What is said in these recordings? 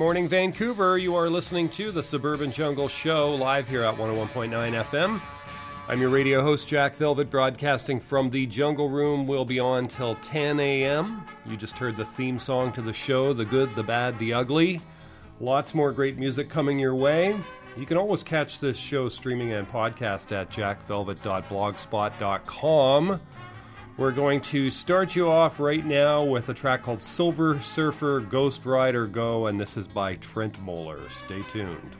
Morning, Vancouver. You are listening to the Suburban Jungle Show live here at 101.9 FM. I'm your radio host, Jack Velvet, broadcasting from the Jungle Room. We'll be on till 10 a.m. You just heard the theme song to the show The Good, the Bad, the Ugly. Lots more great music coming your way. You can always catch this show streaming and podcast at jackvelvet.blogspot.com. We're going to start you off right now with a track called Silver Surfer Ghost Rider Go, and this is by Trentemøller. Stay tuned.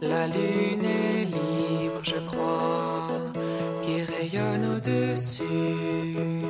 La lune est libre, je crois, qui rayonne au-dessus.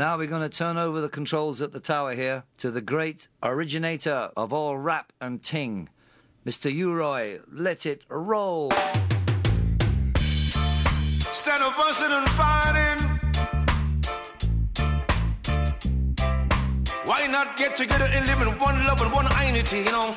Now we're going to turn over the controls at the tower here to the great originator of all rap and ting, Mr. U-Roy. Let it roll. Instead of fussing and fighting, why not get together and live in one love and one unity, you know?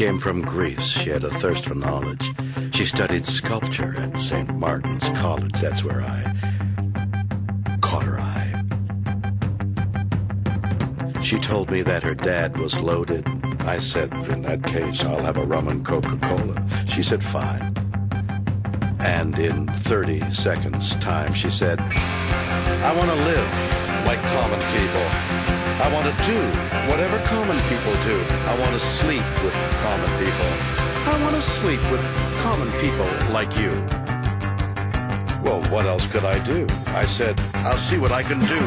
came from Greece. She had a thirst for knowledge. She studied sculpture at St. Martin's College. That's where I caught her eye. She told me that her dad was loaded. I said, in that case, I'll have a rum and Coca-Cola. She said, fine. And in 30 seconds time, she said, I want to live like common people. I want to do whatever common people do. I want to sleep with common people. I want to sleep with common people like you. Well, what else could I do? I said, I'll see what I can do.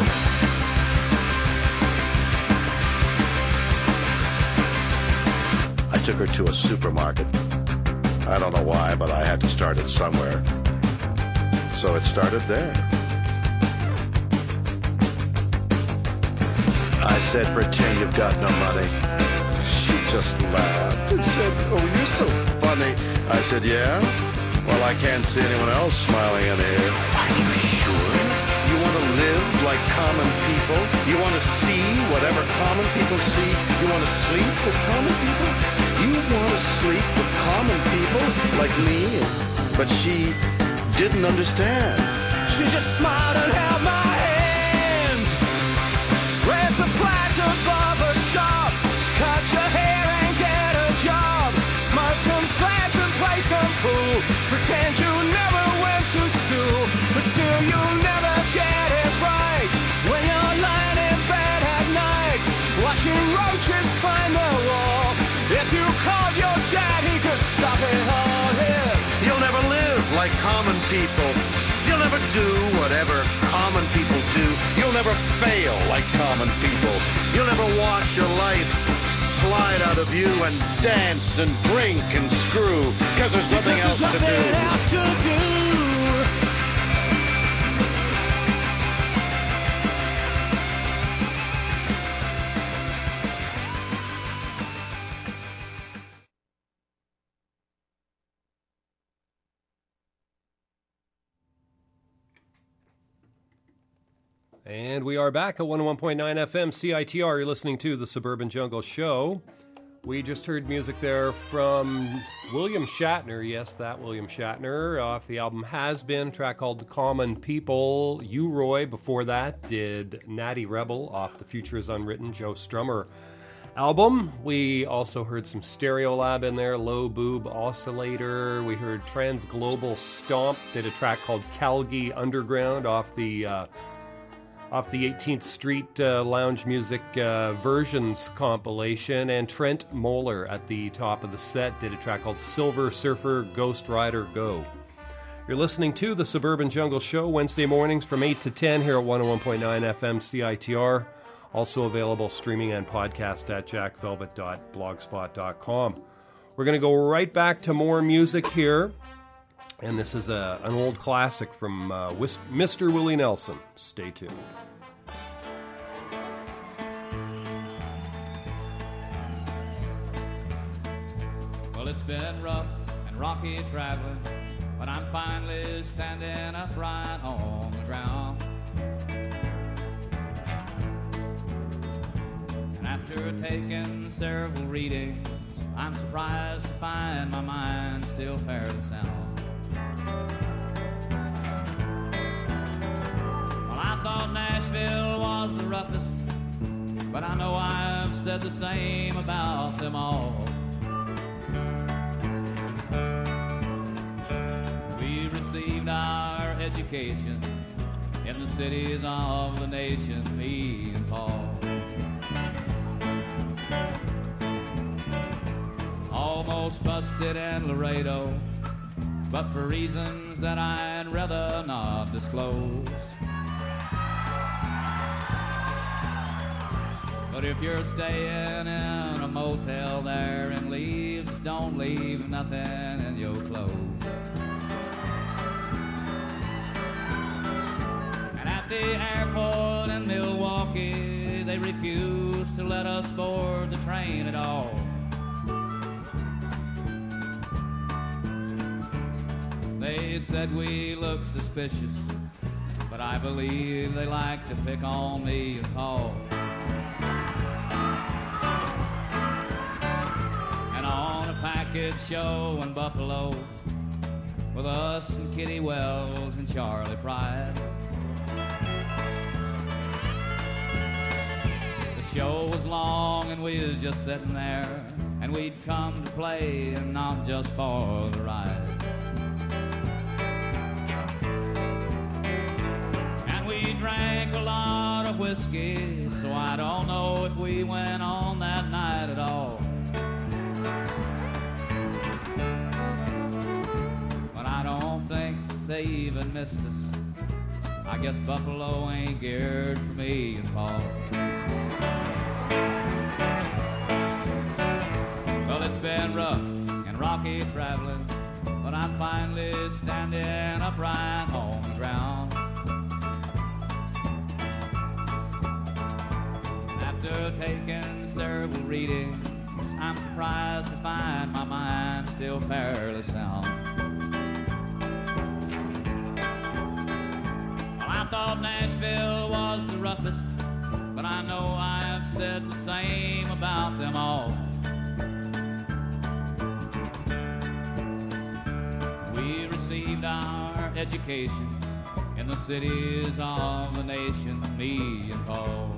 I took her to a supermarket. I don't know why, but I had to start it somewhere. So it started there. I said, pretend you've got no money. She just laughed and said, oh, you're so funny. I said, yeah? Well, I can't see anyone else smiling in here. Are you sure? You want to live like common people? You want to see whatever common people see? You want to sleep with common people? You want to sleep with common people like me? But she didn't understand. She just smiled and held my Pretend you never went to school. But still you'll never get it right. When you're lying in bed at night. Watching roaches climb the wall. If you called your dad, he could stop it all here. You'll never live like common people. You'll never do whatever common people. You'll never fail like common people. You'll never watch your life slide out of you and dance and drink and screw because there's nothing else there's to nothing do. else to do. And we are back at 101.9 FM CITR. You're listening to the Suburban Jungle Show. We just heard music there from William Shatner. Yes, that William Shatner off the album Has Been, track called Common People. U-Roy before that did Natty Rebel off the Future is Unwritten Joe Strummer album. We also heard some Stereolab in there, Lo Boob Oscillator. We heard Trans Global Stomp did a track called Calgie Underground off the uh, off the 18th Street uh, Lounge Music uh, Versions compilation, and Trentemøller at the top of the set did a track called Silver Surfer Ghost Rider Go. You're listening to the Suburban Jungle Show Wednesday mornings from 8 to 10 here at 101.9 FM CITR. Also available streaming and podcast at jackvelvet.blogspot.com. We're going to go right back to more music here. And this is a, an old classic from uh, Mr. Willie Nelson. Stay tuned. It's been rough and rocky traveling, but I'm finally standing upright on the ground. And after taking several readings, I'm surprised to find my mind still fairly sound. Well, I thought Nashville was the roughest, but I know I've said the same about them all. Received our education in the cities of the nation, me and Paul. Almost busted in Laredo, but for reasons that I'd rather not disclose. But if you're staying in a motel there and Leaves, don't leave nothing in your clothes. At the airport in Milwaukee, they refused to let us board the train at all. They said we looked suspicious, but I believe they like to pick on me and Paul. And on a package show in Buffalo, with us and Kitty Wells and Charley Pride. Show was long and we was just sitting there, and we'd come to play and not just for the ride. And we drank a lot of whiskey, so I don't know if we went on that night at all. But I don't think they even missed us. I guess Buffalo ain't geared for me and Paul. Well, it's been rough and rocky traveling, but I'm finally standing upright on the ground. After taking several readings, I'm surprised to find my mind still fairly sound. Well, I thought Nashville was the roughest but I know I have said the same about them all. We received our education in the cities of the nation, me and Paul.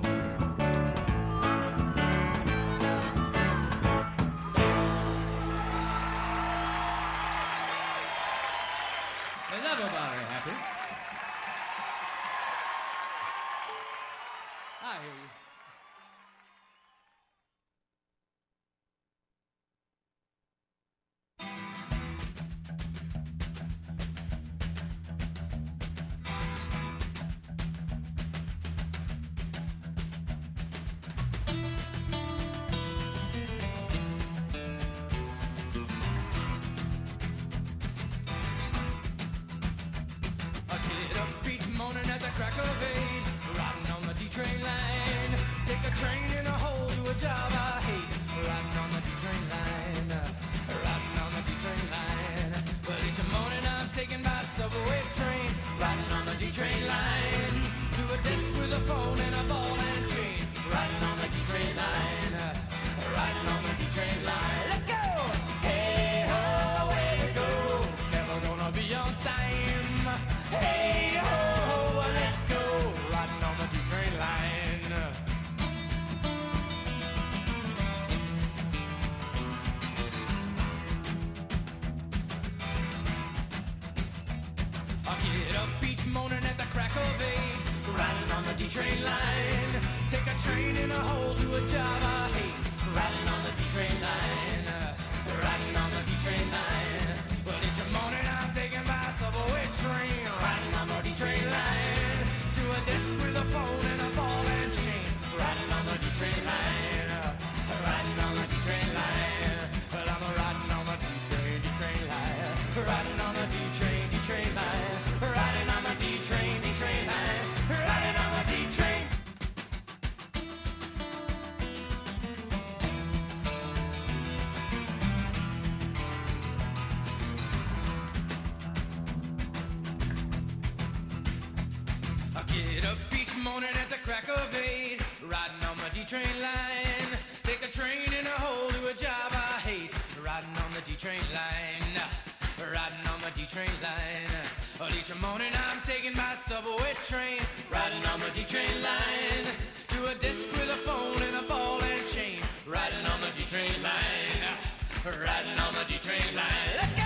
riding on the D train line. Let's go!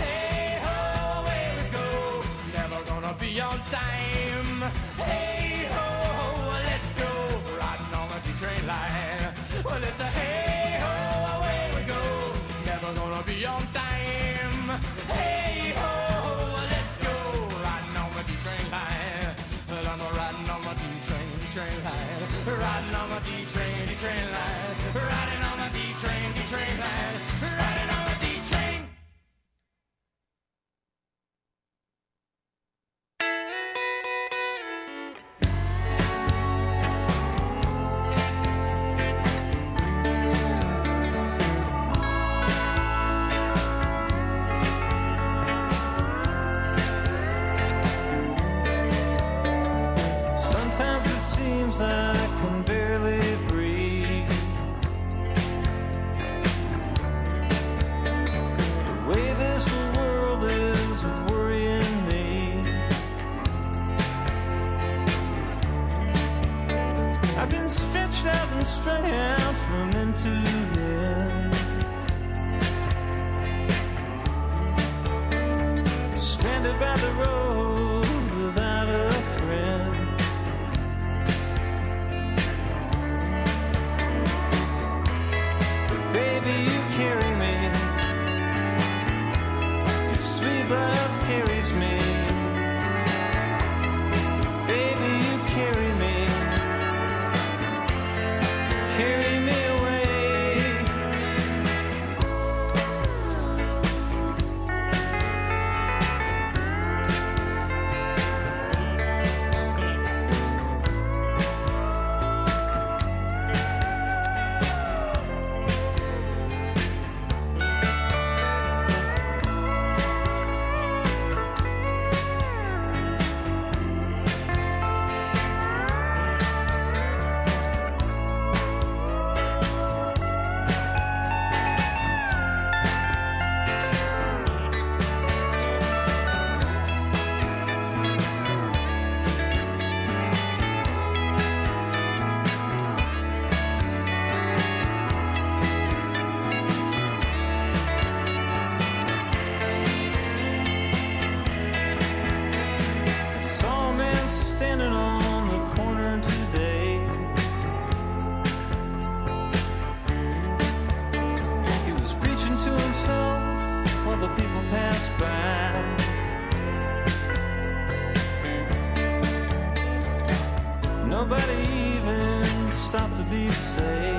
Hey ho, away we go. Never gonna be on time. Hey ho, let's go. Riding on the D train line. Well, it's a hey ho, away we go. Never gonna be on time. Hey ho, let's go. Riding on the D train line. Well, I'm riding on the D train, line. Riding on the D train, D train line. Riding on the D train train line. people pass by. Nobody even stopped to be saved.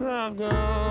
Love go?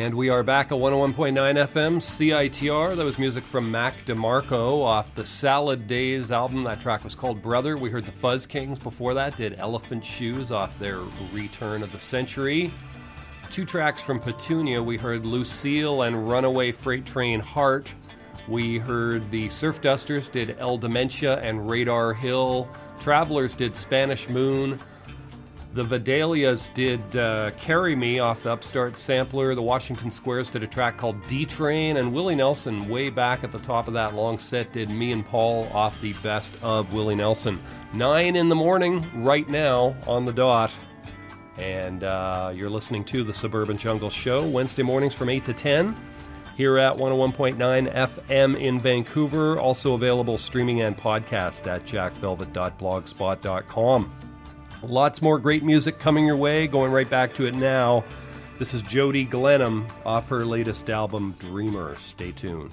And we are back at 101.9 FM CITR. That was music from Mac DeMarco off the Salad Days album. That track was called Brother. We heard the Fuzz Kings before that, did Elephant Shoes off their Return of the Century. Two tracks from Petunia. We heard Lucille and Runaway Freight Train Heart. We heard the Surf Dusters did El Dementia and Radar Hill. Travelers did Spanish Moon. The Vidalias did uh, Carry Me off the Upstart sampler. The Washington Squares did a track called D Train. And Willie Nelson, way back at the top of that long set, did Me and Paul off the best of Willie Nelson. Nine in the morning, right now, on the dot. And uh, you're listening to the Suburban Jungle Show, Wednesday mornings from 8 to 10 here at 101.9 FM in Vancouver. Also available streaming and podcast at jackvelvet.blogspot.com. Lots more great music coming your way. Going right back to it now. This is Jody Glenham off her latest album, Dreamer. Stay tuned.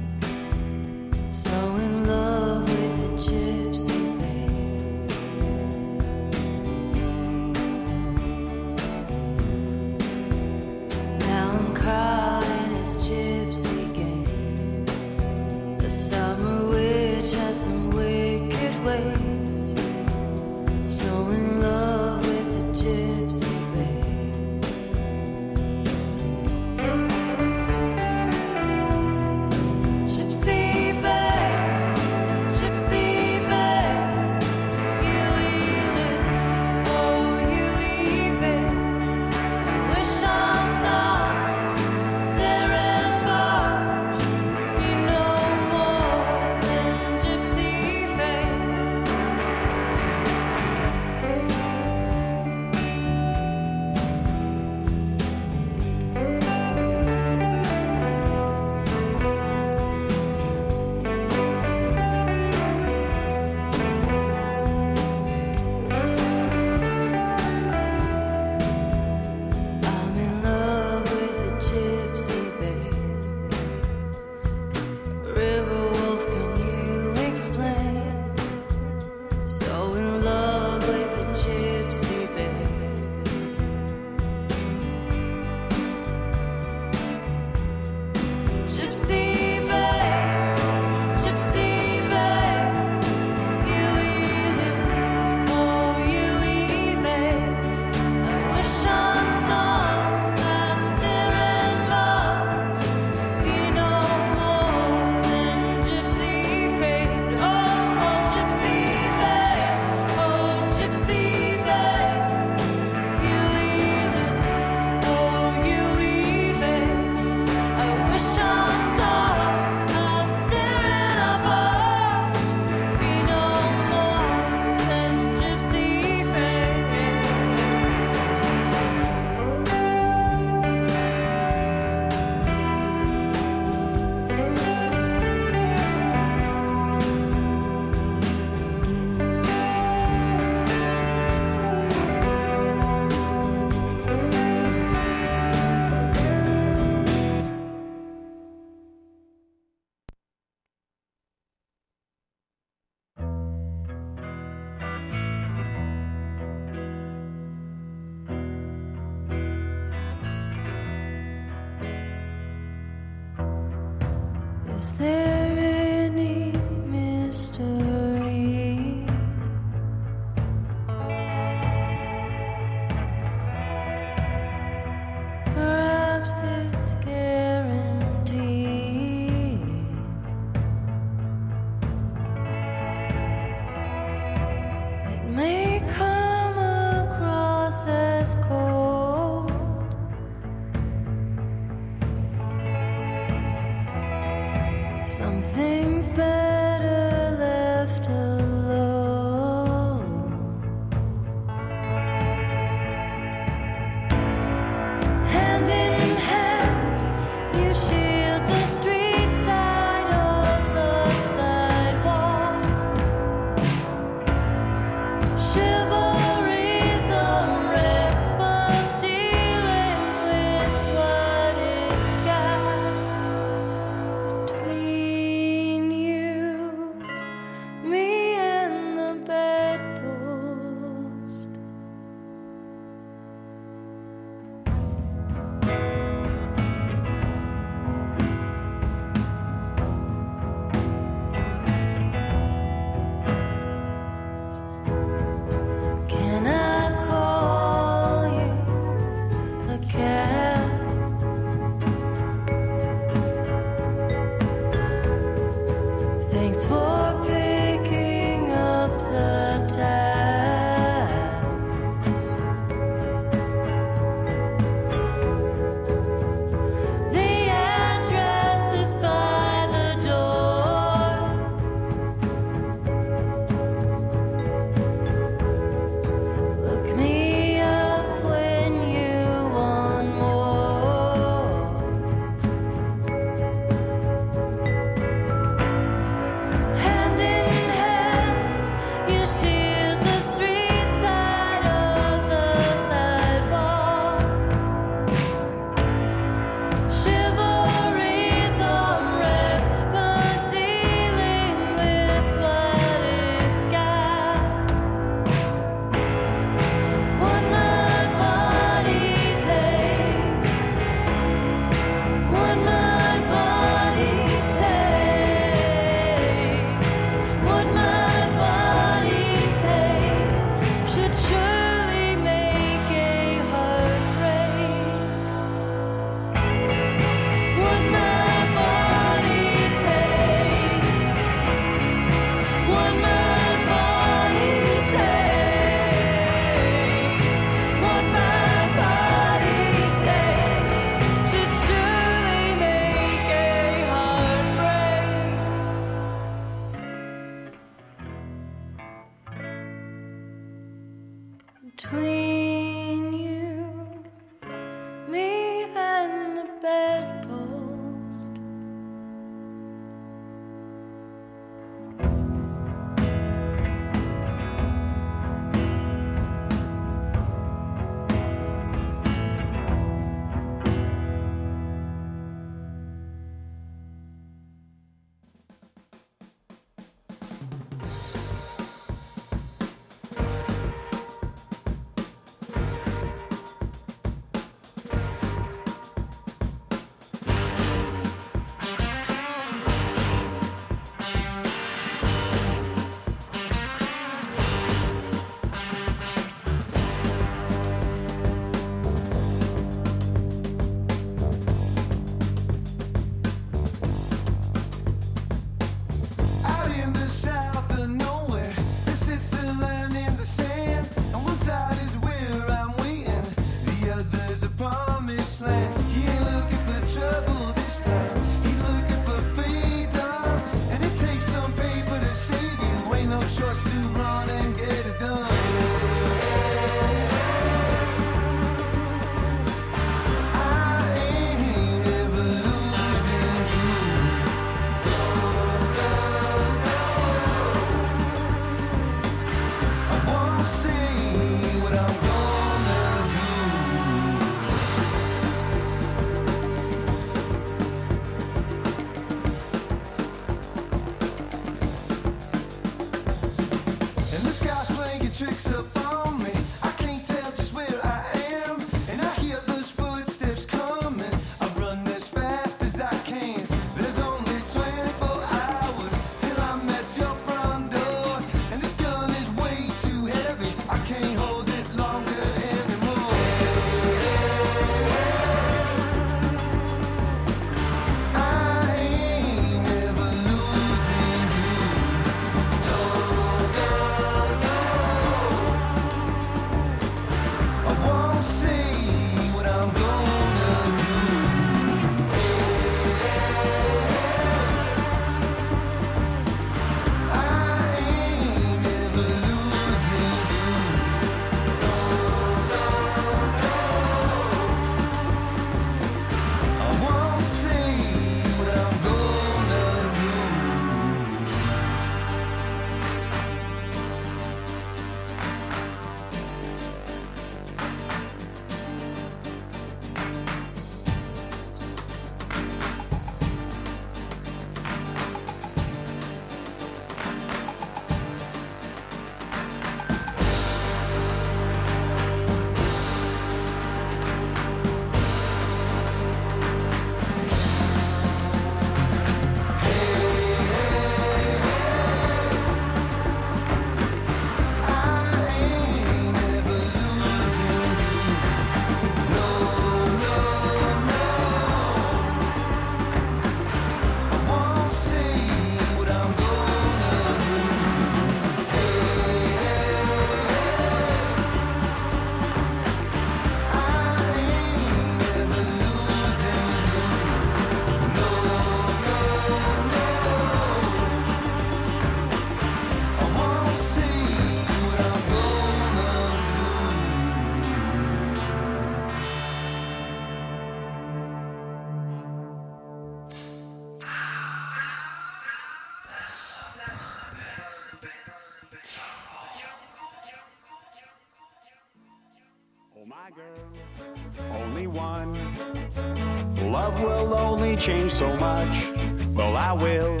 So much. Well, I will.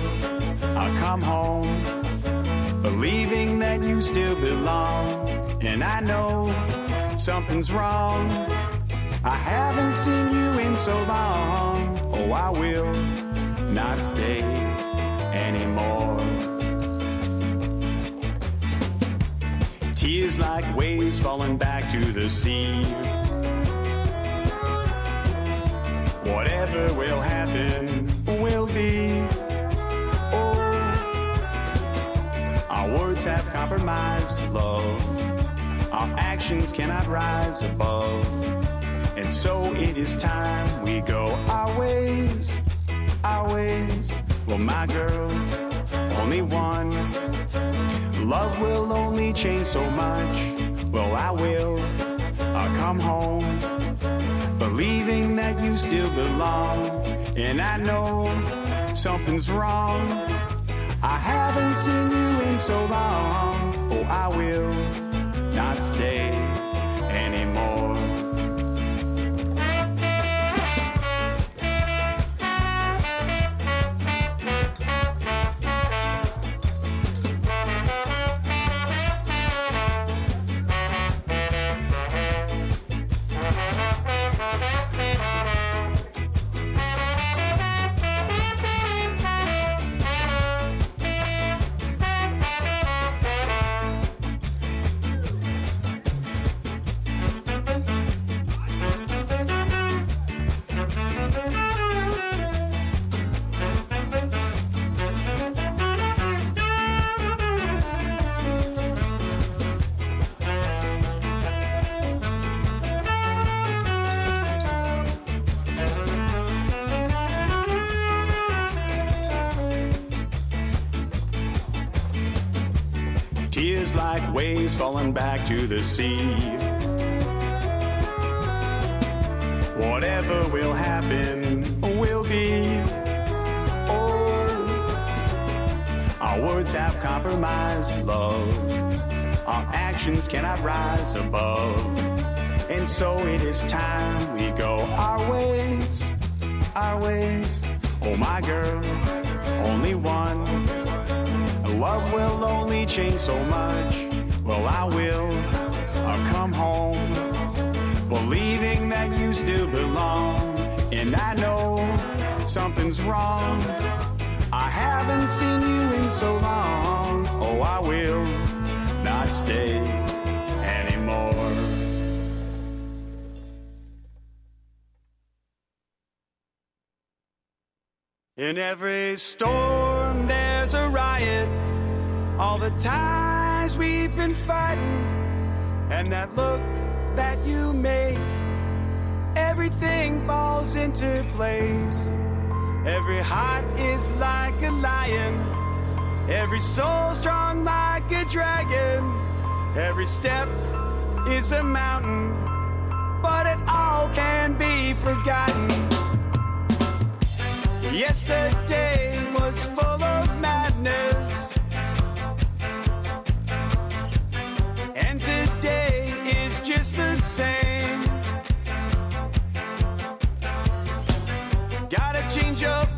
I'll come home, believing that you still belong. And I know something's wrong. I haven't seen you in so long. Oh, I will not stay anymore. Tears like waves falling back to the sea. Whatever will happen compromised love. Our actions cannot rise above. And so it is time we go our ways, our ways. Well, my girl, only one. Love will only change so much. Well, I will. I'll come home, believing that you still belong. And I know something's wrong. I haven't seen you in so long. I will not stay Like waves falling back to the sea. Whatever will happen will be. Oh, our words have compromised love. Our actions cannot rise above. And so it is time we go our ways, our ways. Oh, my girl, only one. Love will only change so much. Well, I will. I'll come home, believing that you still belong. And I know something's wrong. I haven't seen you in so long. Oh, I will not stay anymore. In every storm, there's a riot. All the times we've been fighting, and that look that you make. everything falls into place. Every heart is like a lion, every soul strong like a dragon. Every step is a mountain, but it all can be forgotten. Yesterday was full of madness. Same. Gotta change up,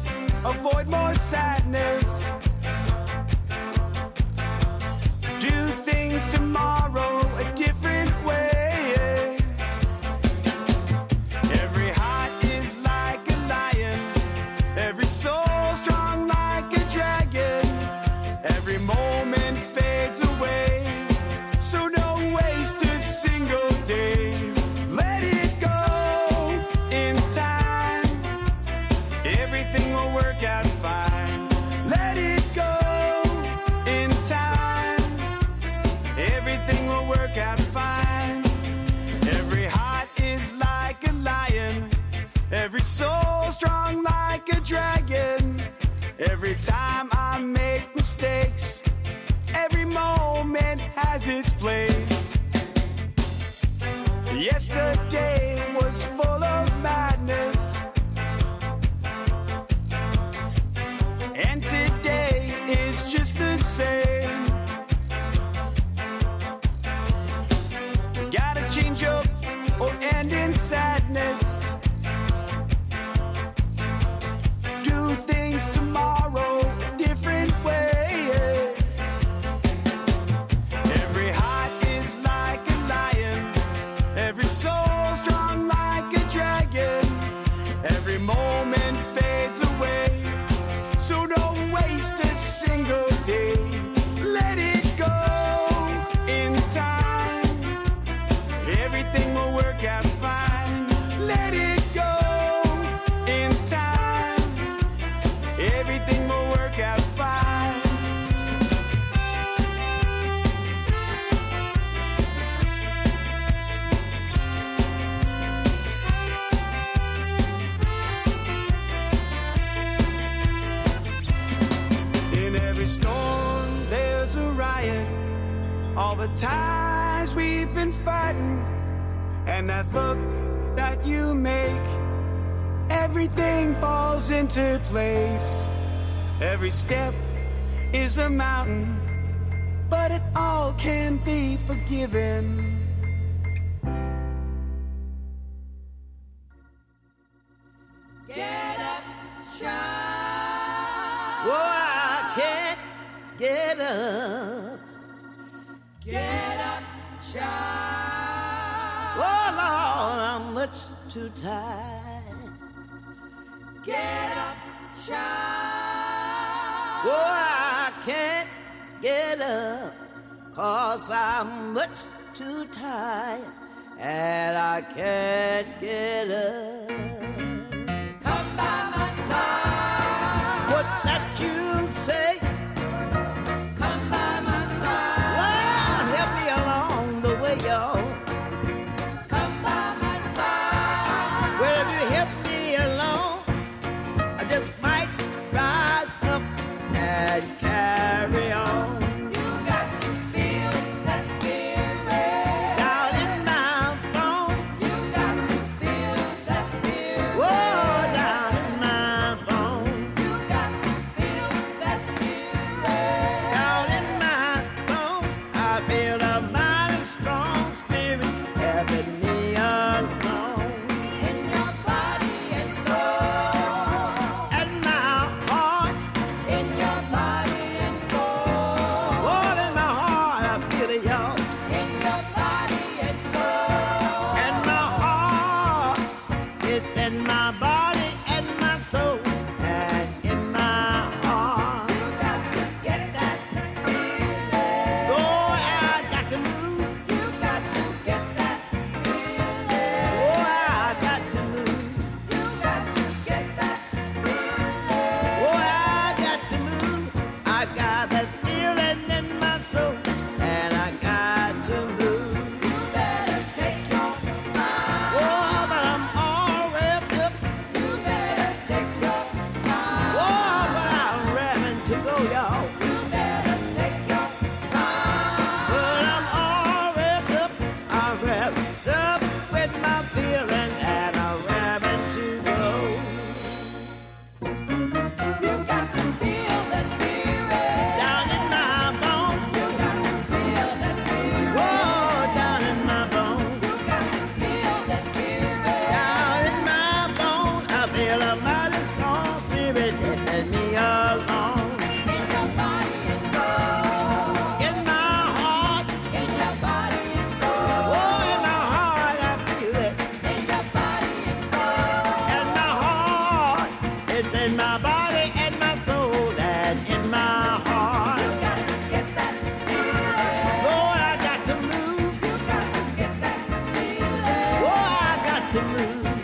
avoid more sadness. Strong like a dragon. Every time I make mistakes, every moment has its place. Yesterday was full of madness. been fighting. And that look that you make everything falls into place. Every step is a mountain but it all can be forgiven. Cause I'm much too tired and I can't get up. you.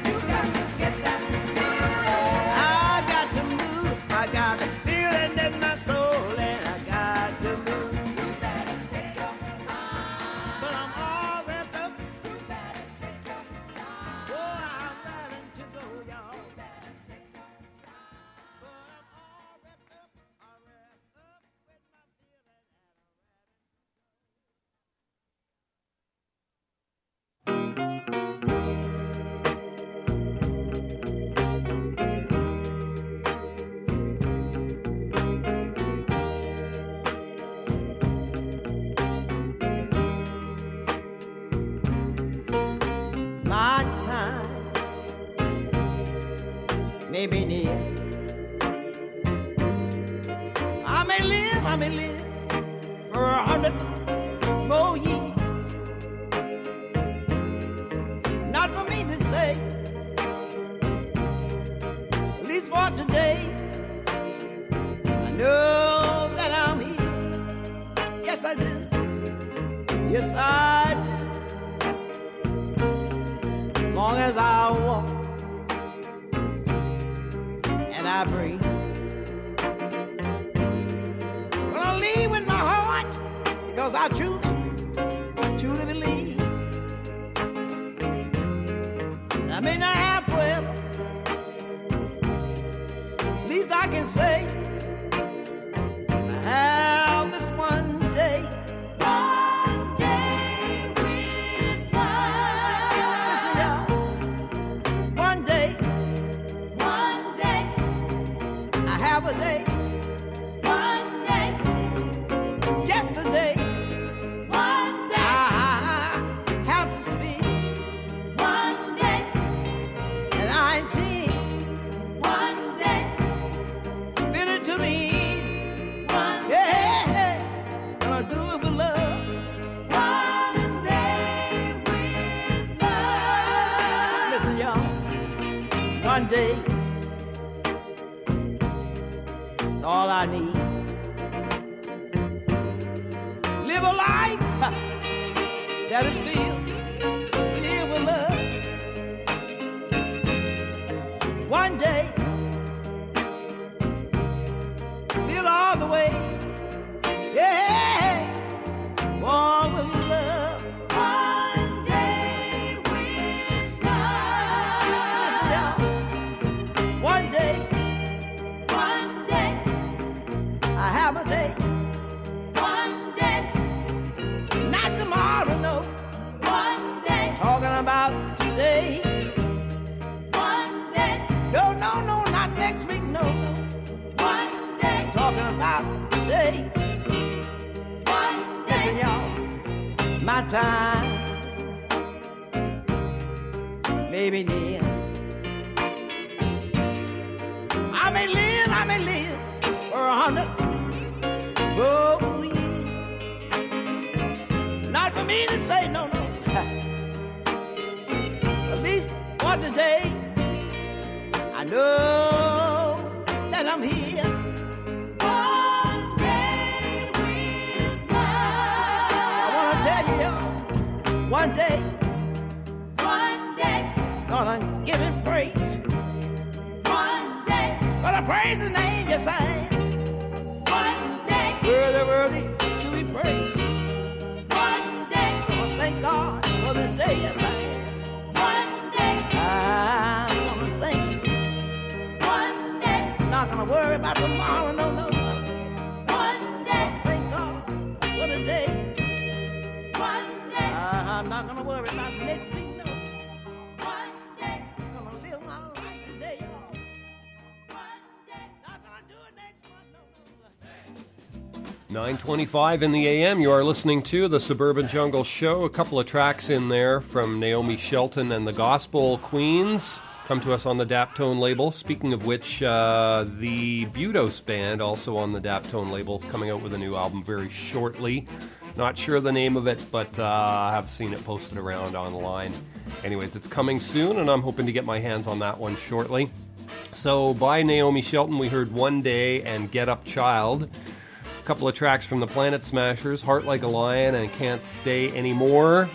Praise his name, I am. One day, worthy, worthy to be praised. 925 in the AM. You are listening to the Suburban Jungle Show. A couple of tracks in there from Naomi Shelton and the Gospel Queens come to us on the Daptone label. Speaking of which, uh, the Budos Band, also on the Daptone label, is coming out with a new album very shortly. Not sure the name of it, but uh, I have seen it posted around online. Anyways, it's coming soon, and I'm hoping to get my hands on that one shortly. So, by Naomi Shelton, we heard One Day and Get Up Child. A couple of tracks from the Planet Smashers, Heart Like a Lion and Can't Stay Anymore.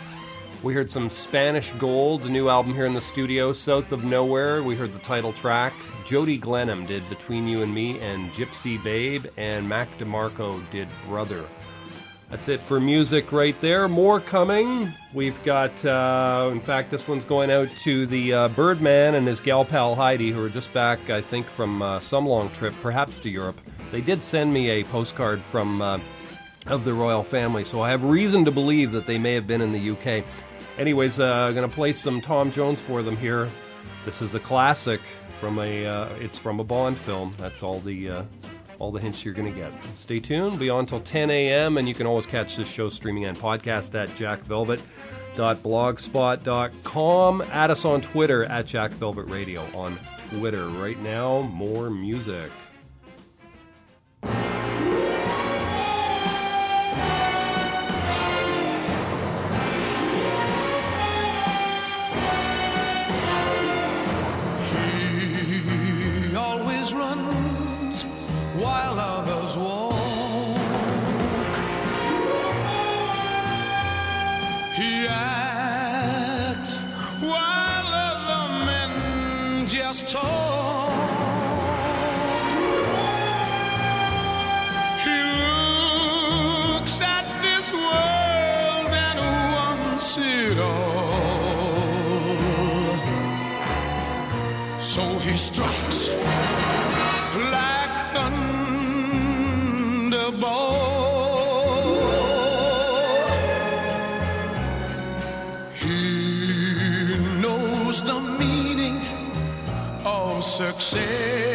We heard some Spanish Gold, a new album here in the studio, South of Nowhere. We heard the title track. Jody Glenham did Between You and Me and Gypsy Babe, and Mac DeMarco did Brother. That's it for music right there. More coming. We've got, uh, in fact, this one's going out to the uh, Birdman and his gal pal Heidi, who are just back, I think, from uh, some long trip, perhaps to Europe. They did send me a postcard from uh, of the royal family, so I have reason to believe that they may have been in the UK. Anyways, uh, I'm going to play some Tom Jones for them here. This is a classic from a. Uh, it's from a Bond film. That's all the. All the hints you're going to get. Stay tuned. Be on till 10 a.m. and you can always catch this show streaming and podcast at jackvelvet.blogspot.com. Add us on Twitter at Jack Velvet Radio on Twitter. Right now, more music. She always runs while walk. He acts while other men just talk. He looks at this world and wants it all. So he strikes like He knows the meaning of success.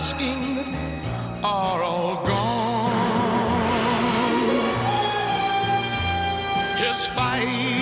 Asking are all gone. His fight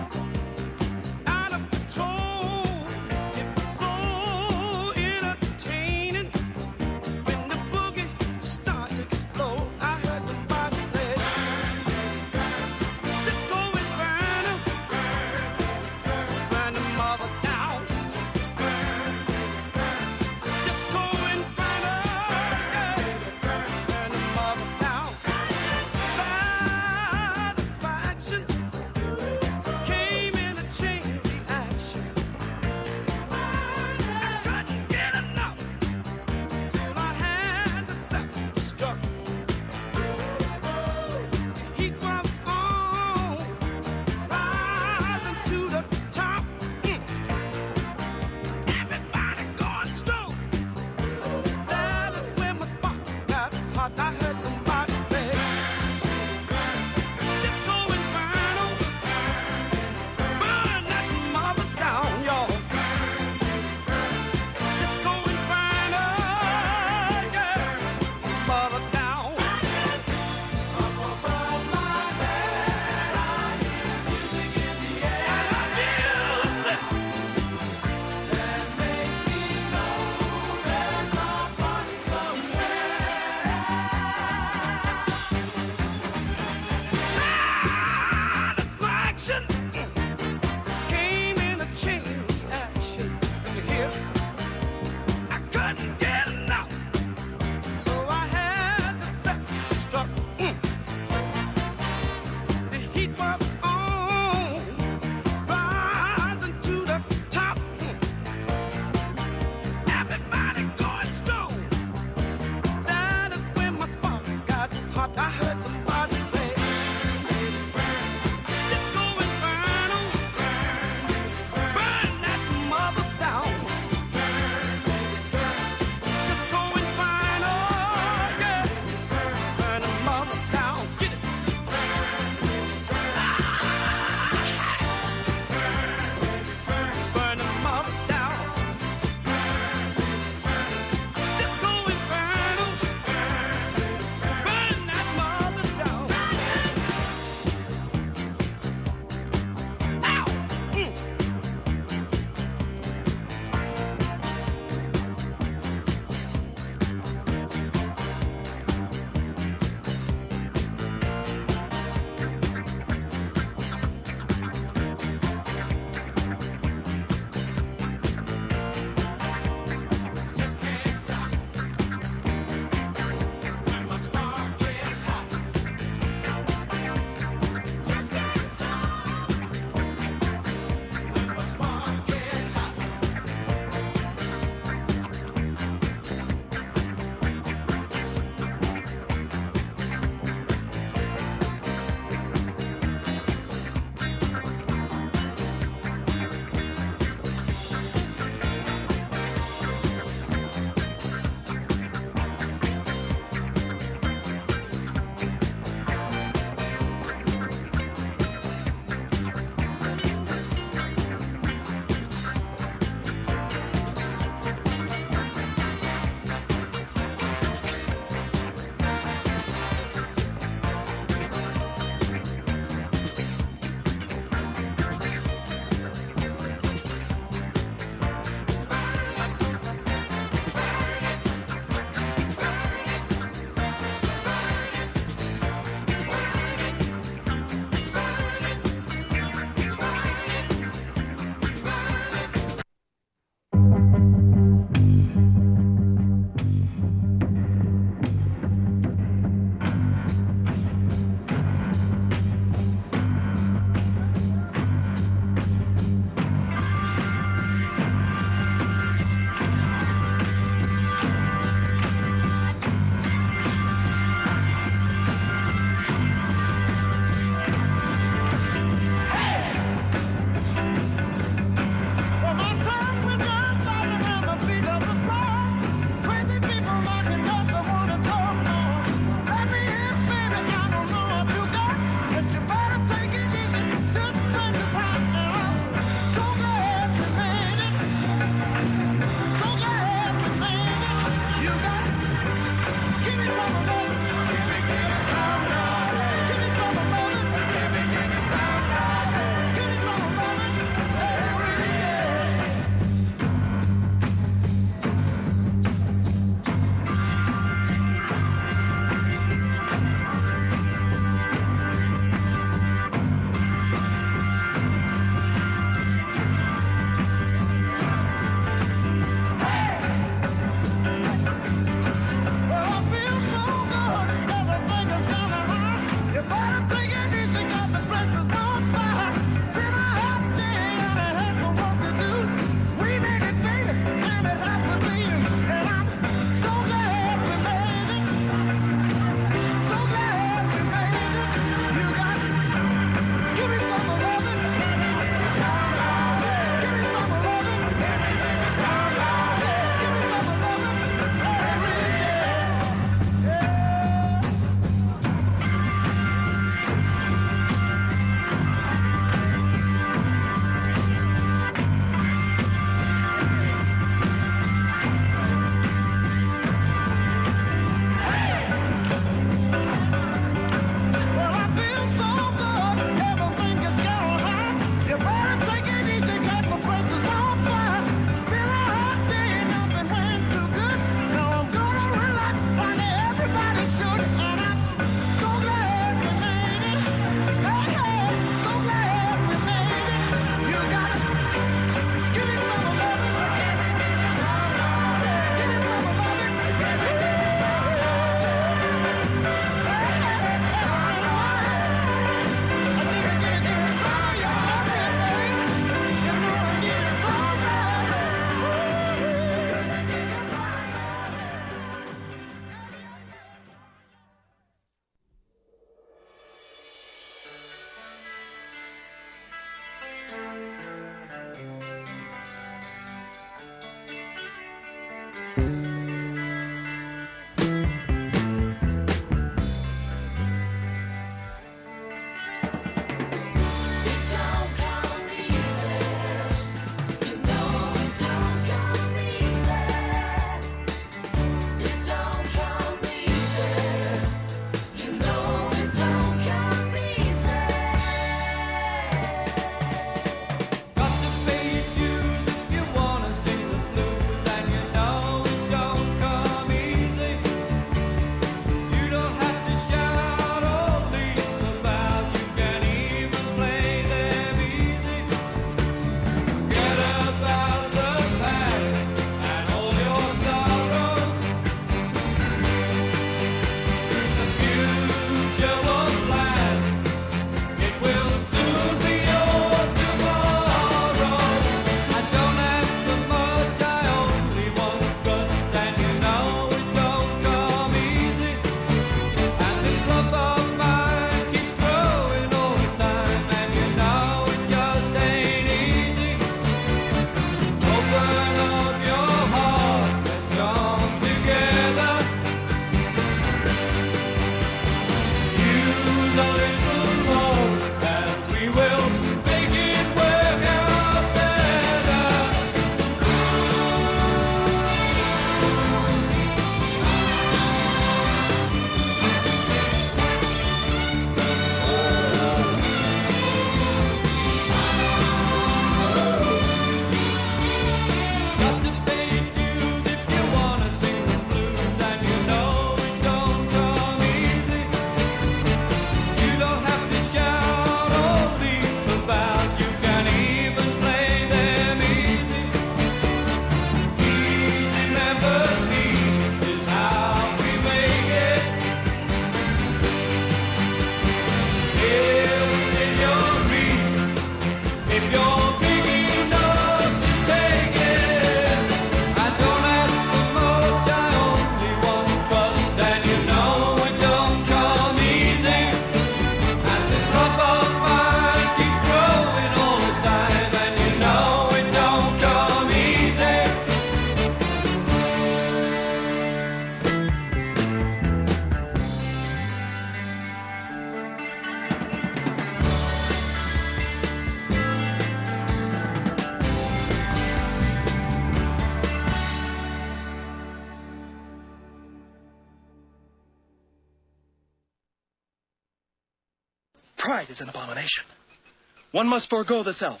One must forego the self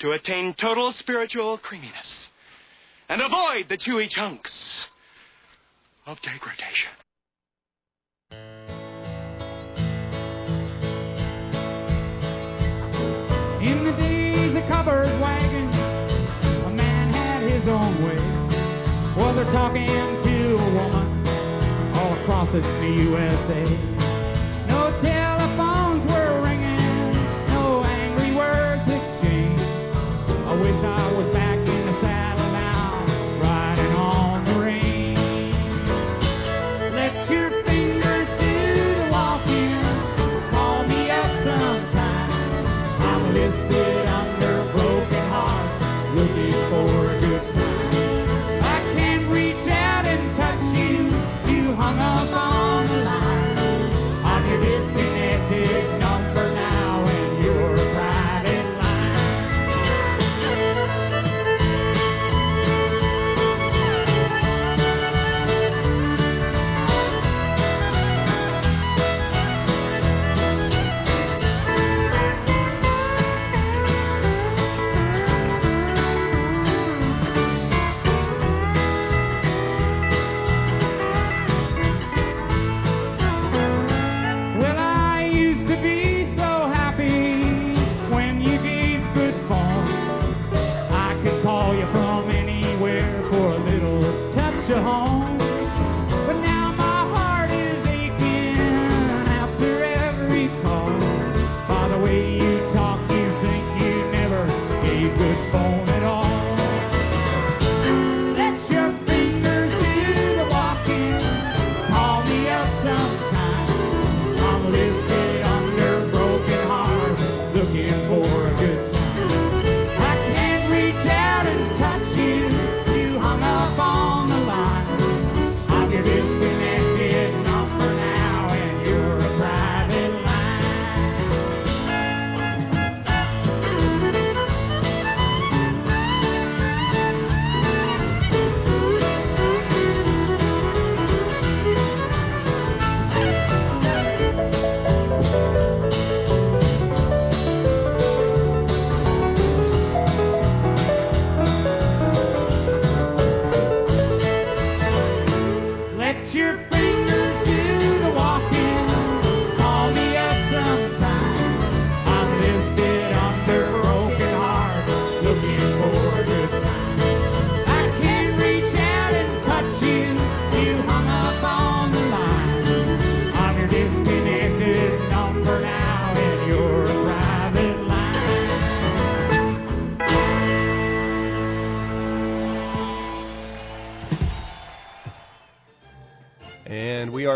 to attain total spiritual creaminess and avoid the chewy chunks of degradation. In the days of covered wagons, a man had his own way. Well, they're talking to a woman all across the USA. No telephones I wish I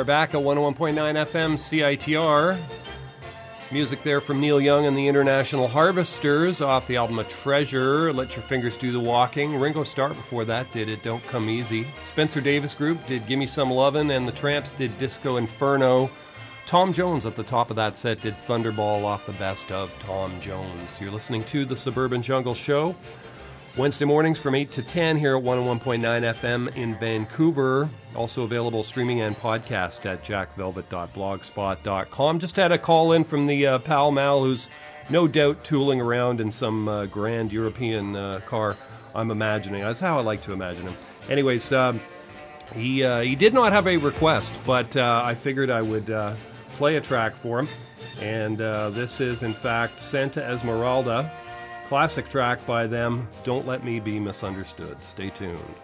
are back at 101.9 FM CITR. Music there from Neil Young and the International Harvesters off the album A Treasure. Let Your Fingers Do the Walking. Ringo Starr before that did It Don't Come Easy. Spencer Davis Group did Gimme Some Lovin', and the Trammps did Disco Inferno. Tom Jones at the top of that set did Thunderball off the best of Tom Jones. You're listening to the Suburban Jungle Show. Wednesday mornings from 8 to 10 here at 101.9 FM in Vancouver. Also available streaming and podcast at jackvelvet.blogspot.com. Just had a call in from the uh, Pall Mall, who's no doubt tooling around in some uh, grand European uh, car. I'm imagining. That's how I like to imagine him. Anyways, um, he uh, he did not have a request, but uh, I figured I would uh, play a track for him. And this is, in fact, Santa Esmeralda. Classic track by them. Don't let me be misunderstood. Stay tuned.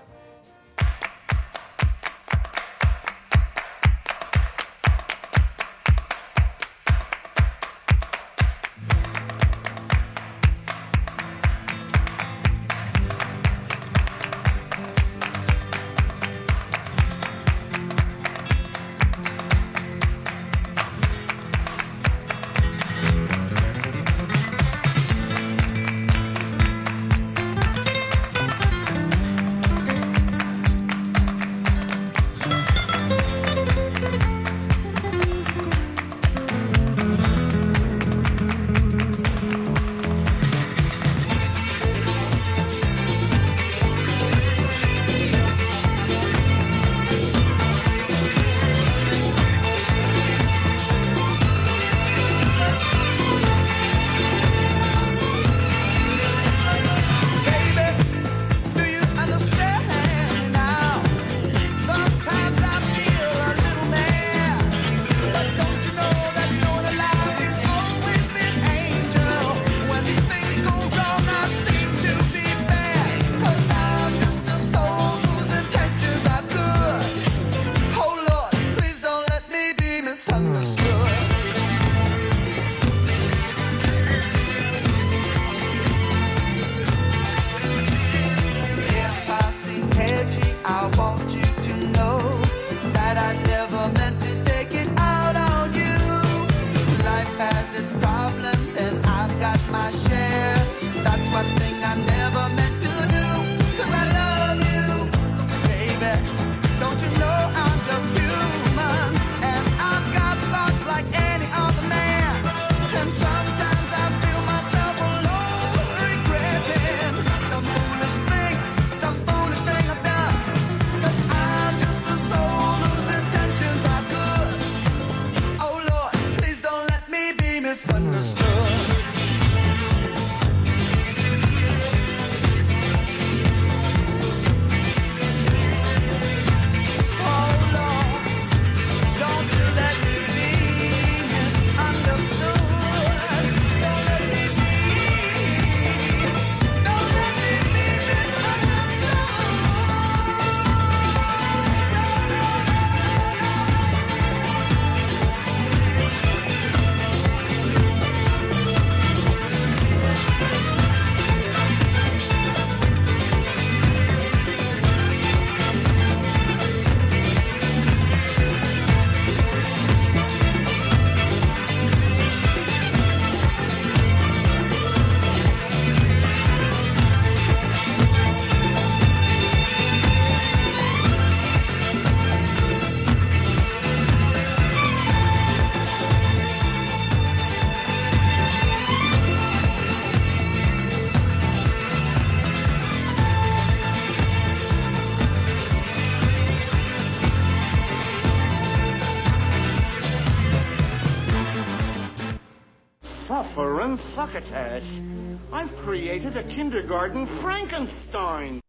Created a kindergarten Frankenstein.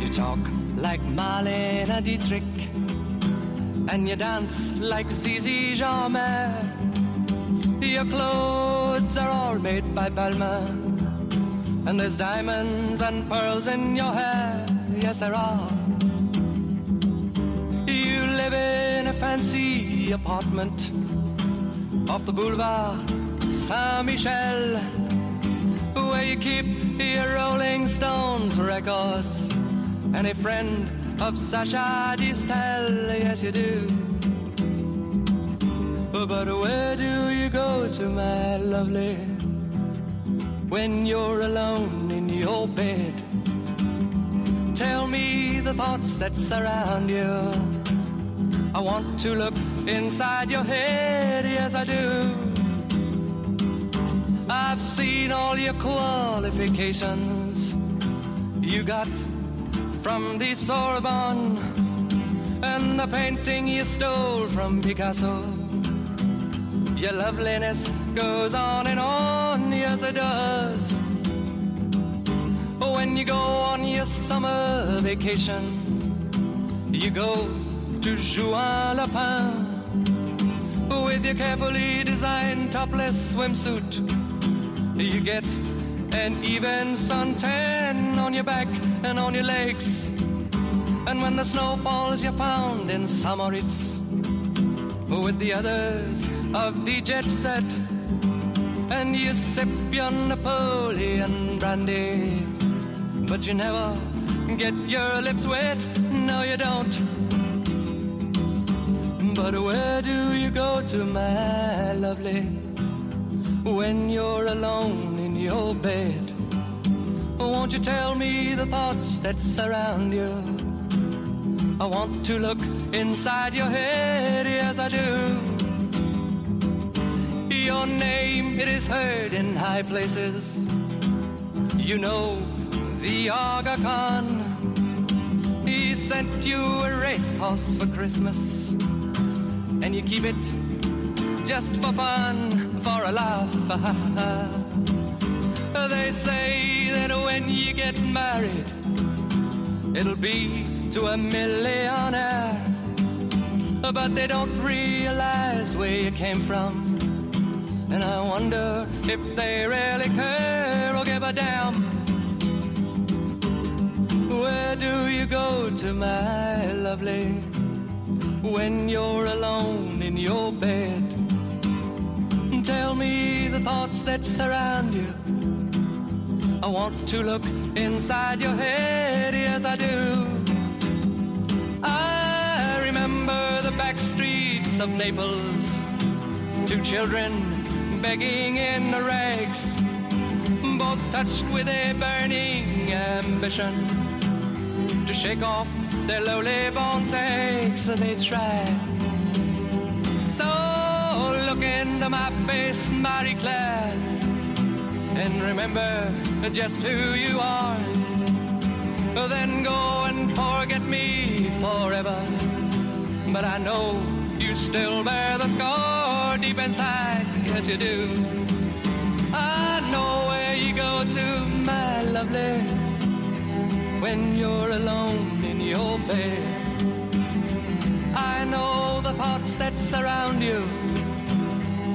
You talk like Marlene Dietrich, and you dance like Zizi Jeanmaire. Your clothes are all made by Balmain, and there's diamonds and pearls in your hair. Yes, there are. You live in a fancy apartment off the boulevard Saint Michel, where you keep your Rolling Stones records and a friend of Sacha Distel. Yes, you do. But where do you go to, my lovely, when you're alone in your bed? Tell me the thoughts that surround you. I want to look inside your head, yes, I do. I've seen all your qualifications you got from the Sorbonne and the painting you stole from Picasso. Your loveliness goes on and on, yes it does. When you go on your summer vacation, you go to Juan-les-Pins with your carefully designed topless swimsuit. You get an even suntan on your back and on your legs. And when the snow falls, you're found in St. Moritz with the others of the jet set. And you sip your Napoleon brandy, but you never get your lips wet. No, you don't. But where do you go to, my lovely, when you're alone in your bed? Won't you tell me the thoughts that surround you? I want to look inside your head, yes, I do. Your name, it is heard in high places. You know the Aga Khan. He sent you a racehorse for Christmas, and you keep it just for fun, for a laugh. they say that when you get married, it'll be to a millionaire. But they don't realize where you came from. And I wonder if they really care or give a damn. Where do you go to, my lovely, when you're alone in your bed? Tell me the thoughts that surround you. I want to look inside your head, yes, I do. I remember the back streets of Naples, two children begging in the rags, both touched with a burning ambition to shake off their lowly born takes. They try. So look into my face, Marie Claire. and remember just who you are. Then go and forget me forever. But I know you still bear the scar deep inside, yes you do. I know where you go to, my lovely, when you're alone in your bed. I know the thoughts that surround you,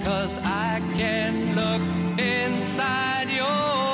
cause I can look inside your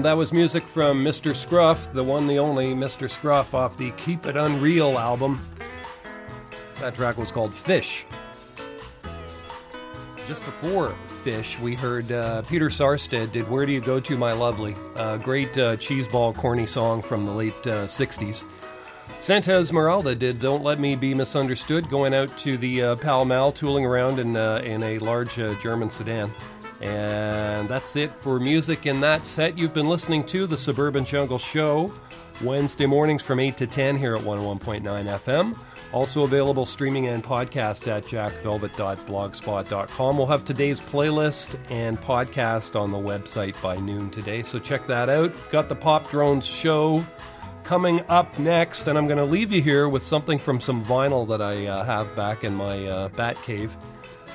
And that was music from Mr. Scruff, the one, the only Mr. Scruff off the Keep It Unreal album. That track was called Fish. Just before Fish, we heard uh, Peter Sarstedt did Where Do You Go To, My Lovely? A great uh, cheeseball, corny song from the late uh, 60s. Santa Esmeralda did Don't Let Me Be Misunderstood, going out to the uh, Pall Mall, tooling around in, uh, in a large uh, German sedan. And that's it for music in that set. You've been listening to the Suburban Jungle Show Wednesday mornings from 8 to 10 here at 101.9 FM. Also available streaming and podcast at jackvelvet.blogspot.com. We'll have today's playlist and podcast on the website by noon today, so check that out. We've got the Pop Drones show coming up next, and I'm going to leave you here with something from some vinyl that I uh, have back in my uh, bat cave.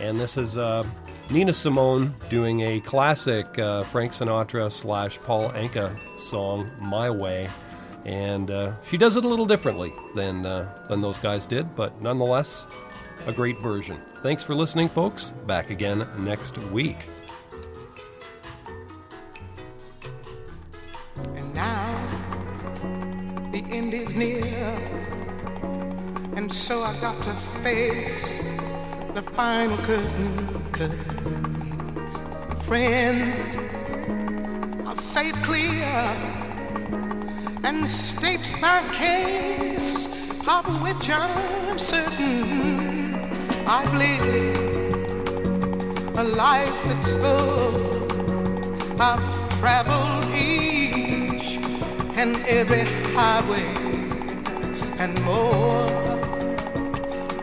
And this is uh, Nina Simone doing a classic uh, Frank Sinatra slash Paul Anka song, My Way. And uh, she does it a little differently than, uh, than those guys did, but nonetheless, a great version. Thanks for listening, folks. Back again next week. And now the end is near, and so I got to face the final curtain. curtain. Friends, I'll say it clear and state my case, of which I'm certain I've lived a life that's full. I've traveled each and every highway and more,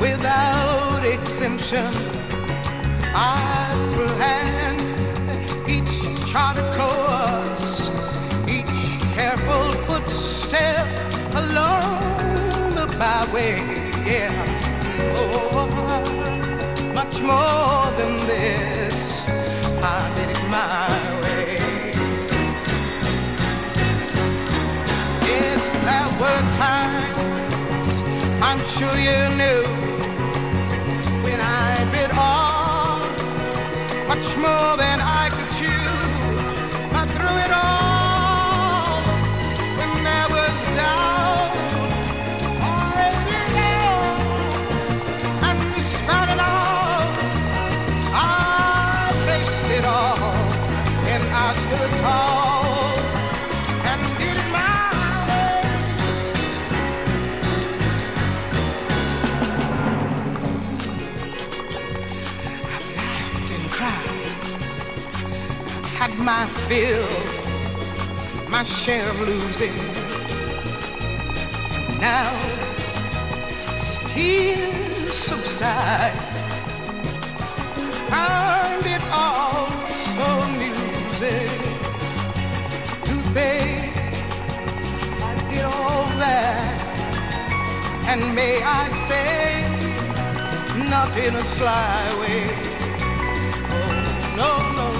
without exemption. I planned each charted course, each careful footstep along the byway. Yeah, oh, much more than this. My fill, my share of losing. Now, tears subside, found it all so amusing to think I did all that, and may I say, not in a sly way. Oh, no, no,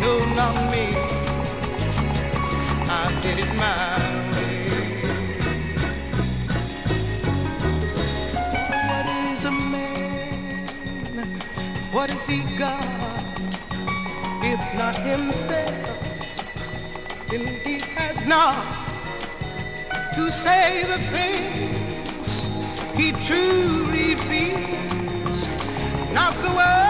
no, no, not me. I did it my way. What is a man? What has he got? If not himself, then he has not to say the things he truly feels, not the words